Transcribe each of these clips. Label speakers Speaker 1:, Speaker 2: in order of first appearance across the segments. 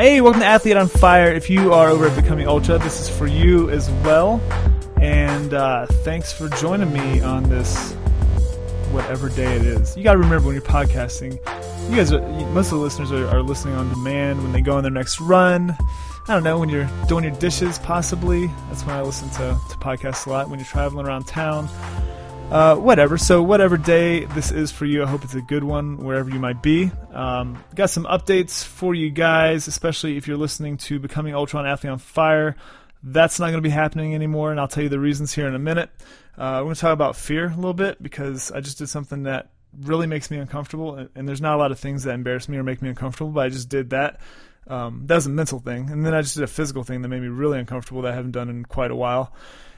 Speaker 1: Hey, welcome to Athlete on Fire. If you are over at Becoming Ultra, this is for you as well. And uh, thanks for joining me on this whatever day it is. You got to remember when you're podcasting, you guys, are, most of the listeners are, are listening on demand when they go on their next run. I don't know, when you're doing your dishes, possibly. That's when I listen to, to podcasts a lot. When you're traveling around town, uh, whatever. So, whatever day this is for you, I hope it's a good one wherever you might be. Um, got some updates for you guys, especially if you're listening to Becoming Ultra on Athlete on Fire. That's not going to be happening anymore, and I'll tell you the reasons here in a minute. Uh, we're going to talk about fear a little bit because I just did something that really makes me uncomfortable, and, and there's not a lot of things that embarrass me or make me uncomfortable, but I just did that. Um, that was a mental thing, and then I just did a physical thing that made me really uncomfortable that I haven't done in quite a while,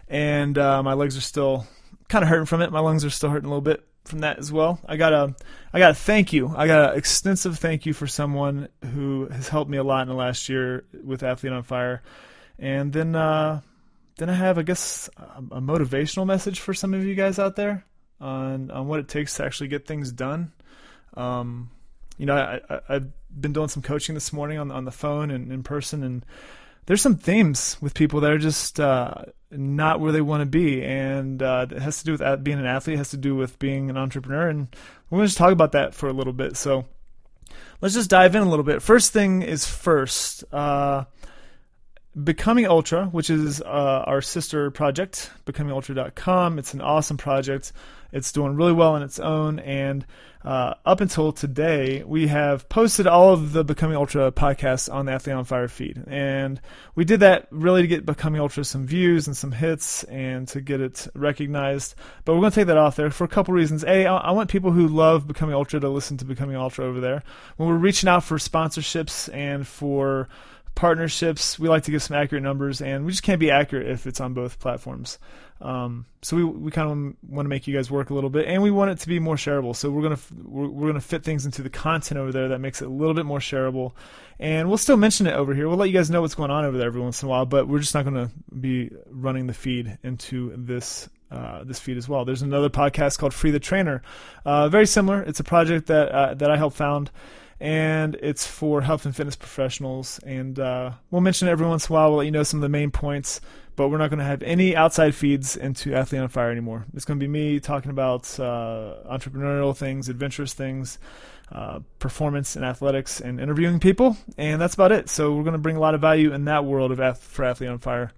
Speaker 1: and uh, my legs are still kind of hurting from it. My lungs are still hurting a little bit from that as well. I got a, I got a thank you. I got an extensive thank you for someone who has helped me a lot in the last year with Athlete on Fire, and then uh, then I have, I guess, a, a motivational message for some of you guys out there on on what it takes to actually get things done. Um, you know, I, I, I've been doing some coaching this morning on on the phone and in person, and there's some themes with people that are just uh, not where they want to be, and uh, it has to do with being an athlete, it has to do with being an entrepreneur, and we're going to just talk about that for a little bit. So let's just dive in a little bit. First thing is first. Uh, Becoming Ultra, which is uh, our sister project, becomingultra.com. It's an awesome project. It's doing really well on its own. And uh, up until today, we have posted all of the Becoming Ultra podcasts on the Athlete on Fire feed. And we did that really to get Becoming Ultra some views and some hits and to get it recognized. But we're going to take that off there for a couple reasons. A, I want people who love Becoming Ultra to listen to Becoming Ultra over there. When we're reaching out for sponsorships and for partnerships. We like to give some accurate numbers, and we just can't be accurate if it's on both platforms. Um, so we we kind of want to make you guys work a little bit, and we want it to be more shareable. So we're gonna we're, we're gonna fit things into the content over there that makes it a little bit more shareable, and we'll still mention it over here. We'll let you guys know what's going on over there every once in a while, but we're just not gonna be running the feed into this uh, this feed as well. There's another podcast called Free the Trainer, uh, very similar. It's a project that uh, that I helped found and it's for health and fitness professionals. And uh, we'll mention it every once in a while. We'll let you know some of the main points, but we're not going to have any outside feeds into Athlete on Fire anymore. It's going to be me talking about uh, entrepreneurial things, adventurous things. Uh, performance and athletics and interviewing people, and that's about it. So we're going to bring a lot of value in that world of for Athlete on Fire.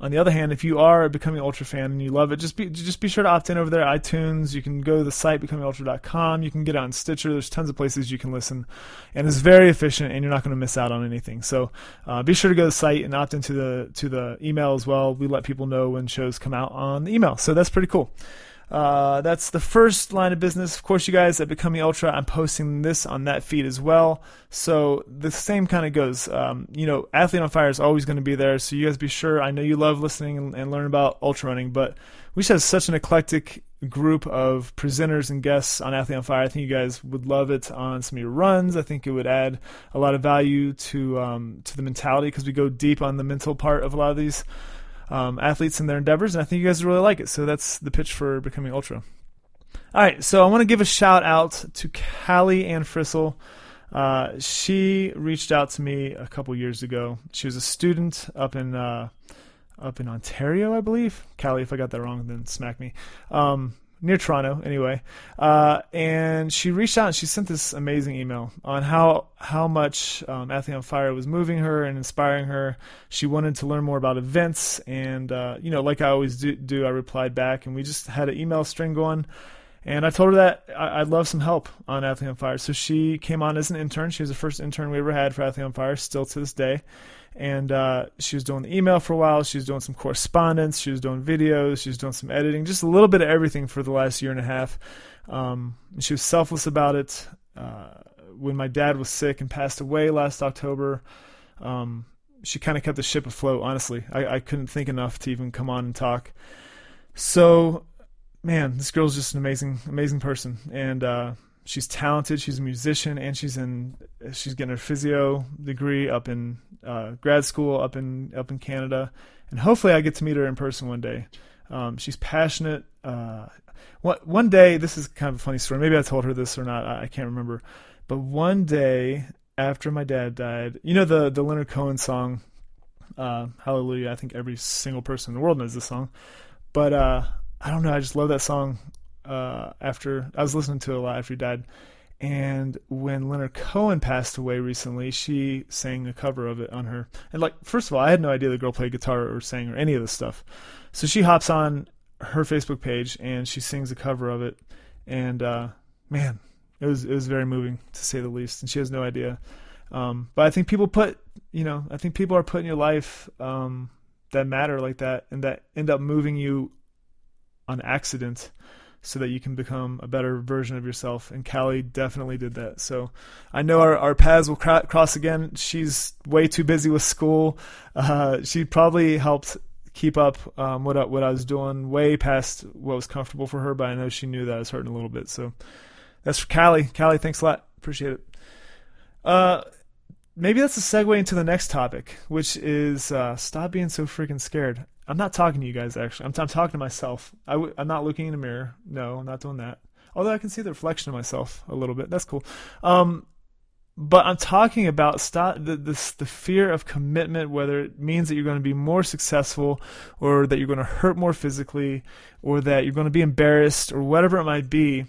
Speaker 1: On the other hand, if you are becoming ultra fan and you love it, just be just be sure to opt in over there. iTunes. You can go to the site becomingultra.com. You can get on Stitcher. There's tons of places you can listen, and it's very efficient, and you're not going to miss out on anything. So uh, be sure to go to the site and opt into the to the email as well. We let people know when shows come out on the email, so that's pretty cool. Uh, that's the first line of business. Of course, you guys at Becoming Ultra, I'm posting this on that feed as well. So the same kind of goes. Um, you know, Athlete on Fire is always going to be there. So you guys be sure. I know you love listening and, and learn about ultra running, but we just have such an eclectic group of presenters and guests on Athlete on Fire. I think you guys would love it on some of your runs. I think it would add a lot of value to um, to the mentality because we go deep on the mental part of a lot of these um, athletes in their endeavors, and I think you guys really like it. So that's the pitch for becoming ultra. All right, so I want to give a shout out to Callie Ann Frissell. Uh, she reached out to me a couple years ago. She was a student up in uh, up in Ontario, I believe. Callie, if I got that wrong, then smack me. Um, near Toronto, anyway. Uh, and she reached out and she sent this amazing email on how how much um, Athlete on Fire was moving her and inspiring her. She wanted to learn more about events, and uh, you know, like I always do, do, I replied back, and we just had an email string going. And I told her that I, would love some help on Athlete on Fire. So she came on as an intern. She was the first intern we ever had for Athlete on Fire, still to this day and uh, she was doing the email for a while. She was doing some correspondence. She was doing videos. She was doing some editing, just a little bit of everything for the last year and a half. Um, she was selfless about it. Uh, when my dad was sick and passed away last October, um, she kind of kept the ship afloat. Honestly, I, I couldn't think enough to even come on and talk. So, man, this girl's just an amazing, amazing person, and uh, she's talented. She's a musician, and she's in she's getting her physio degree up in uh, grad school up in up in Canada, and hopefully I get to meet her in person one day. Um, she's passionate. Uh, one day, this is kind of a funny story. Maybe I told her this or not. I, I can't remember. But one day, after my dad died. You know the the Leonard Cohen song, uh, Hallelujah. I think every single person in the world knows this song, but uh, I don't know. I just love that song. Uh, after I was listening to it a lot after he died, and when Leonard Cohen passed away recently, she sang a cover of it on her. And like, first of all, I had no idea the girl played guitar or sang or any of this stuff. So she hops on her Facebook page and she sings a cover of it. And uh, man, it was it was very moving to say the least. And she has no idea. Um, but I think people put, you know, I think people are put in your life um, that matter like that and that end up moving you on accident so that you can become a better version of yourself. And Callie definitely did that. So I know our, our paths will cr- cross again. She's way too busy with school. Uh, she probably helped keep up um, what I, what I was doing way past what was comfortable for her, but I know she knew that I was hurting a little bit. So that's for Callie. Callie, thanks a lot. Appreciate it. Uh, maybe that's a segue into the next topic, which is uh, stop being so freaking scared. I'm not talking to you guys actually. I'm, t- I'm talking to myself. i w- I'm not looking in a mirror. No, I'm not doing that. Although I can see the reflection of myself a little bit. That's cool. Um, but I'm talking about stop the this the fear of commitment, whether it means that you're going to be more successful, or that you're going to hurt more physically, or that you're going to be embarrassed, or whatever it might be.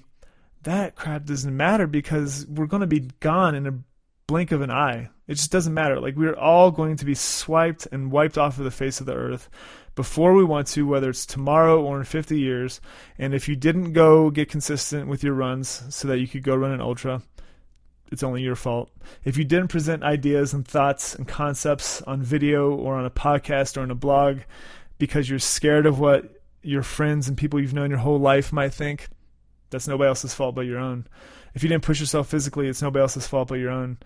Speaker 1: That crap doesn't matter because we're going to be gone in a blink of an eye. It just doesn't matter. Like we're all going to be swiped and wiped off of the face of the earth before we want to, whether it's tomorrow or in 50 years. And if you didn't go get consistent with your runs so that you could go run an ultra, it's only your fault. If you didn't present ideas and thoughts and concepts on video or on a podcast or in a blog because you're scared of what your friends and people you've known your whole life might think, that's nobody else's fault but your own. If you didn't push yourself physically, it's nobody else's fault but your own.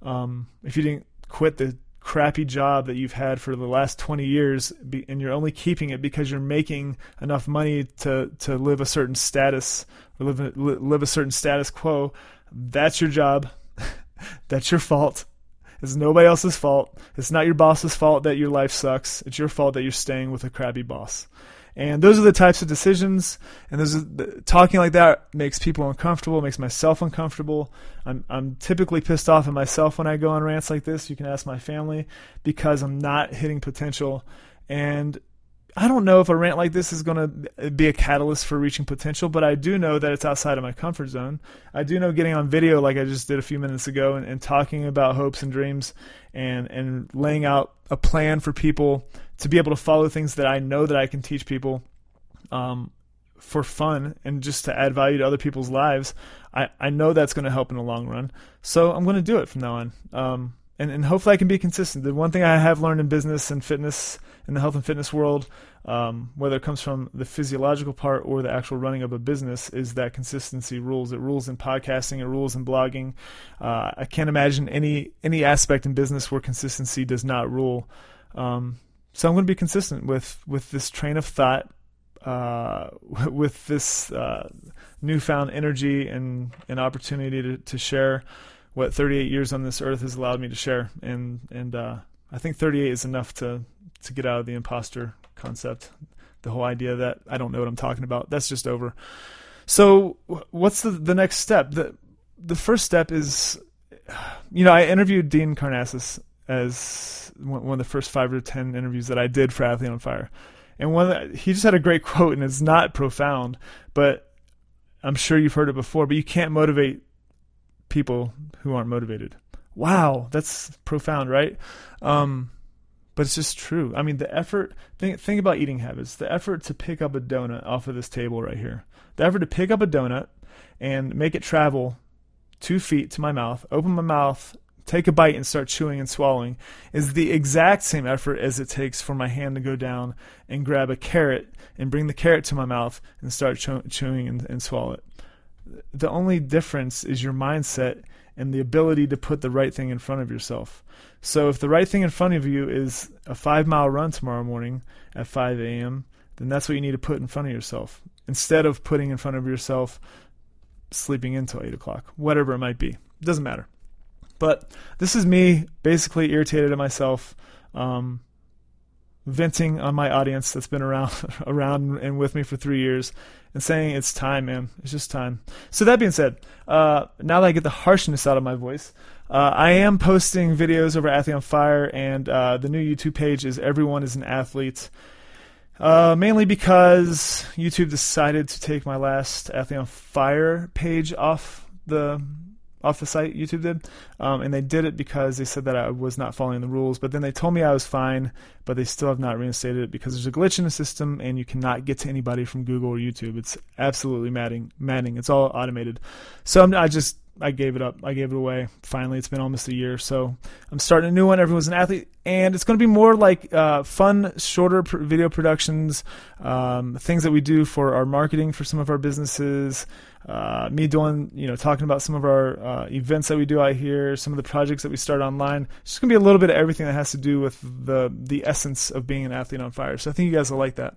Speaker 1: Um, if you didn't quit the crappy job that you've had for the last 20 years and you're only keeping it because you're making enough money to to live a certain status or live live a certain status quo that's your job. That's your fault. It's nobody else's fault. It's not your boss's fault that your life sucks. It's your fault that you're staying with a crappy boss and those are the types of decisions, and those the, talking like that makes people uncomfortable, makes myself uncomfortable. I'm I'm typically pissed off at myself when I go on rants like this. You can ask my family because I'm not hitting potential, and I don't know if a rant like this is going to be a catalyst for reaching potential, but I do know that it's outside of my comfort zone. I do know getting on video like I just did a few minutes ago and, and talking about hopes and dreams and and laying out a plan for people to be able to follow things that I know that I can teach people um, for fun and just to add value to other people's lives. I, I know that's going to help in the long run. So I'm going to do it from now on. Um, and, and hopefully I can be consistent. The one thing I have learned in business and fitness, in the health and fitness world, um, whether it comes from the physiological part or the actual running of a business, is that consistency rules. It rules in podcasting. It rules in blogging. Uh, I can't imagine any any aspect in business where consistency does not rule. Um, so I'm going to be consistent with with this train of thought, uh, with this uh, newfound energy and an opportunity to, to share what 38 years on this earth has allowed me to share, and and uh, I think 38 is enough to to get out of the imposter concept, the whole idea that I don't know what I'm talking about. That's just over. So what's the the next step? The the first step is, you know, I interviewed Dean Karnazes as one of the first five or ten interviews that I did for Athlete on Fire, and one the, he just had a great quote, and it's not profound, but I'm sure you've heard it before. But you can't motivate people who aren't motivated. Wow, that's profound, right? Um, but it's just true. I mean, the effort. Think think about eating habits. The effort to pick up a donut off of this table right here. The effort to pick up a donut and make it travel two feet to my mouth, open my mouth, take a bite, and start chewing and swallowing is the exact same effort as it takes for my hand to go down and grab a carrot and bring the carrot to my mouth and start chew- chewing and, and swallow it. The only difference is your mindset and the ability to put the right thing in front of yourself. So if the right thing in front of you is a five mile run tomorrow morning at 5 a.m., then that's what you need to put in front of yourself instead of putting in front of yourself sleeping until 8 o'clock, whatever it might be. It doesn't matter. But this is me basically irritated at myself, um, venting on my audience that's been around around and with me for three years, and saying it's time, man. It's just time. So that being said, uh, now that I get the harshness out of my voice, Uh, I am posting videos over Athlete Fire, and uh, the new YouTube page is Everyone is an Athlete. Uh, mainly because YouTube decided to take my last Athlete Fire page off the off the site. YouTube did, um, and they did it because they said that I was not following the rules. But then they told me I was fine, but they still have not reinstated it because there's a glitch in the system, and you cannot get to anybody from Google or YouTube. It's absolutely maddening. Maddening. It's all automated. So I'm, I just I gave it up. I gave it away. Finally, it's been almost a year, so I'm starting a new one. Everyone's an athlete, and it's going to be more like uh, fun, shorter pr- video productions, um, things that we do for our marketing for some of our businesses. Uh, me doing, you know, talking about some of our uh, events that we do out here, some of the projects that we start online. It's just gonna be a little bit of everything that has to do with the the essence of being an athlete on fire. So I think you guys will like that.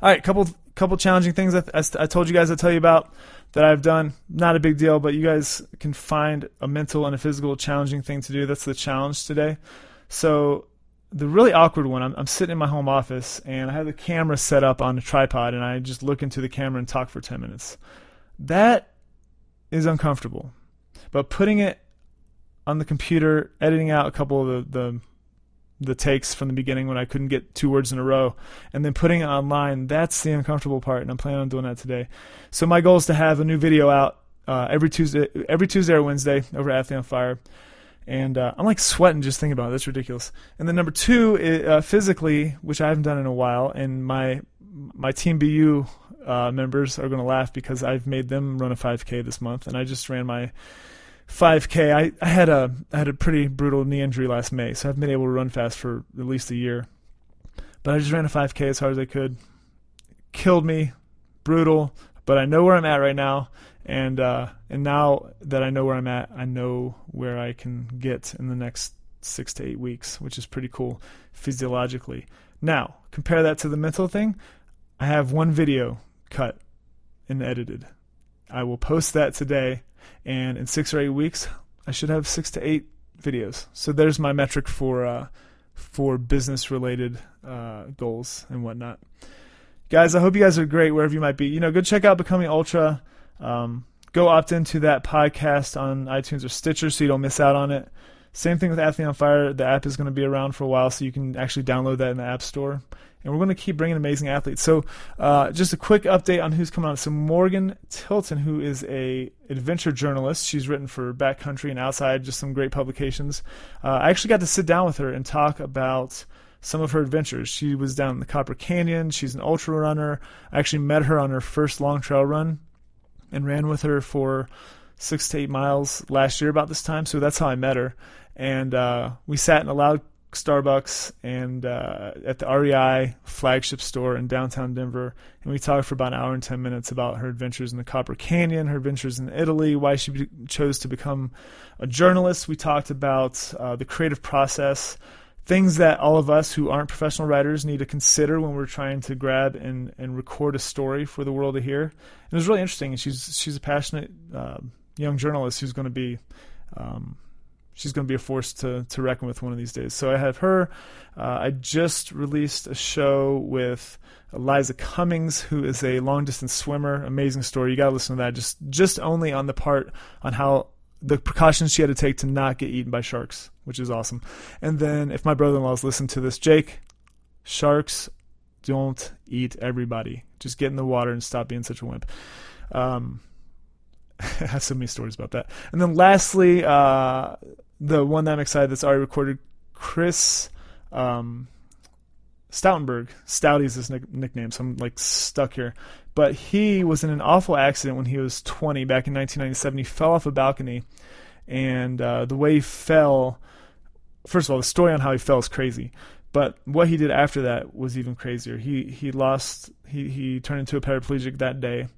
Speaker 1: All right, couple couple challenging things I, I, told you guys I'd tell you about that I've done. Not a big deal, but you guys can find a mental and a physical challenging thing to do. That's the challenge today. So the really awkward one, I'm, I'm sitting in my home office and I have the camera set up on a tripod and I just look into the camera and talk for 10 minutes. That is uncomfortable. But putting it on the computer, editing out a couple of the, the the takes from the beginning when I couldn't get two words in a row, and then putting it online, that's the uncomfortable part, and I'm planning on doing that today. So my goal is to have a new video out uh, every Tuesday, every Tuesday or Wednesday over at Athlete on Fire, and uh, I'm like sweating just thinking about it. That's ridiculous. And then number two, uh, physically, which I haven't done in a while, and my my Team BU uh, members are going to laugh because I've made them run a 5K this month, and I just ran my 5K. I, I had a I had a pretty brutal knee injury last May, so I haven't been able to run fast for at least a year. But I just ran a 5K as hard as I could. Killed me, brutal. But I know where I'm at right now, and uh, and now that I know where I'm at, I know where I can get in the next six to eight weeks, which is pretty cool physiologically. Now compare that to the mental thing. I have one video cut and edited. I will post that today, and in six or eight weeks, I should have six to eight videos. So there's my metric for uh, for business related uh, goals and whatnot. Guys, I hope you guys are great wherever you might be. You know, go check out Becoming Ultra. Um, go opt into that podcast on iTunes or Stitcher so you don't miss out on it. Same thing with Athlete on Fire. The app is going to be around for a while, so you can actually download that in the App Store and we're going to keep bringing amazing athletes. So, uh, just a quick update on who's coming on. So, Morgan Tilton, who is a adventure journalist, she's written for Backcountry and Outside, just some great publications. Uh, I actually got to sit down with her and talk about some of her adventures. She was down in the Copper Canyon. She's an ultra runner. I actually met her on her first long trail run and ran with her for six to eight miles last year about this time. So that's how I met her. And uh, we sat in a loud Starbucks and uh, at the REI flagship store in downtown Denver, and we talked for about an hour and ten minutes about her adventures in the Copper Canyon, her adventures in Italy, why she be- chose to become a journalist. We talked about uh, the creative process, things that all of us who aren't professional writers need to consider when we're trying to grab and, and record a story for the world to hear. And it was really interesting. And she's she's a passionate uh, young journalist who's going to be um, she's going to be a force to to reckon with one of these days. So I have her. Uh, I just released a show with Eliza Cummings, who is a long distance swimmer. Amazing story. You got to listen to that. Just just only on the part on how the precautions she had to take to not get eaten by sharks, which is awesome. And then if my brother-in-law's listened to this, Jake, sharks don't eat everybody. Just get in the water and stop being such a wimp. Um, I have so many stories about that. And then lastly, uh, the one that I'm excited that's already recorded, Chris um, Stoutenburg. Stouty is his nick- nickname, so I'm like stuck here. But he was in an awful accident when he was 20 back in 1997. He fell off a balcony, and uh, the way he fell. First of all, the story on how he fell is crazy, but what he did after that was even crazier. He he lost. He he turned into a paraplegic that day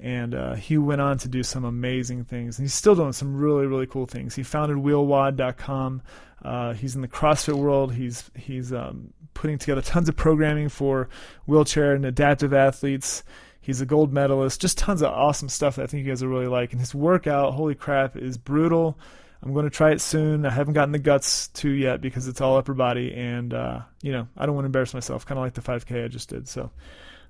Speaker 1: and uh, he went on to do some amazing things. And he's still doing some really, really cool things. He founded wheelwod.com Uh, he's in the CrossFit world. He's he's um, putting together tons of programming for wheelchair and adaptive athletes. He's a gold medalist. Just tons of awesome stuff that I think you guys will really like. And his workout, holy crap, is brutal. I'm going to try it soon. I haven't gotten the guts to yet because it's all upper body, and uh, you know I don't want to embarrass myself. Kind of like the 5K I just did. So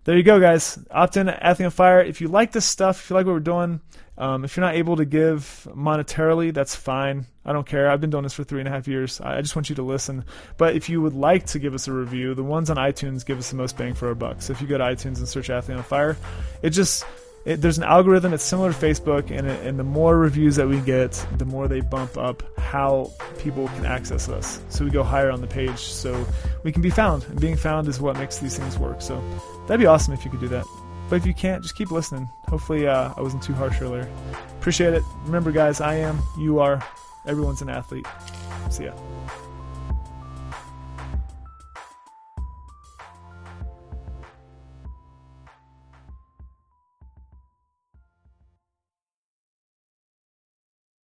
Speaker 1: there you go, guys. Opt in on Fire. If you like this stuff, if you like what we're doing, um, if you're not able to give monetarily, that's fine. I don't care. I've been doing this for three and a half years. I just want you to listen. But if you would like to give us a review, the ones on iTunes give us the most bang for our buck. So if you go to iTunes and search Athlete on Fire, it just it, there's an algorithm. It's similar to Facebook, and it, and the more reviews that we get, the more they bump up how people can access us. So we go higher on the page, so we can be found. And being found is what makes these things work. So that'd be awesome if you could do that. But if you can't, just keep listening. Hopefully, uh, I wasn't too harsh earlier. Appreciate it. Remember, guys, I am, you are, everyone's an athlete. See ya.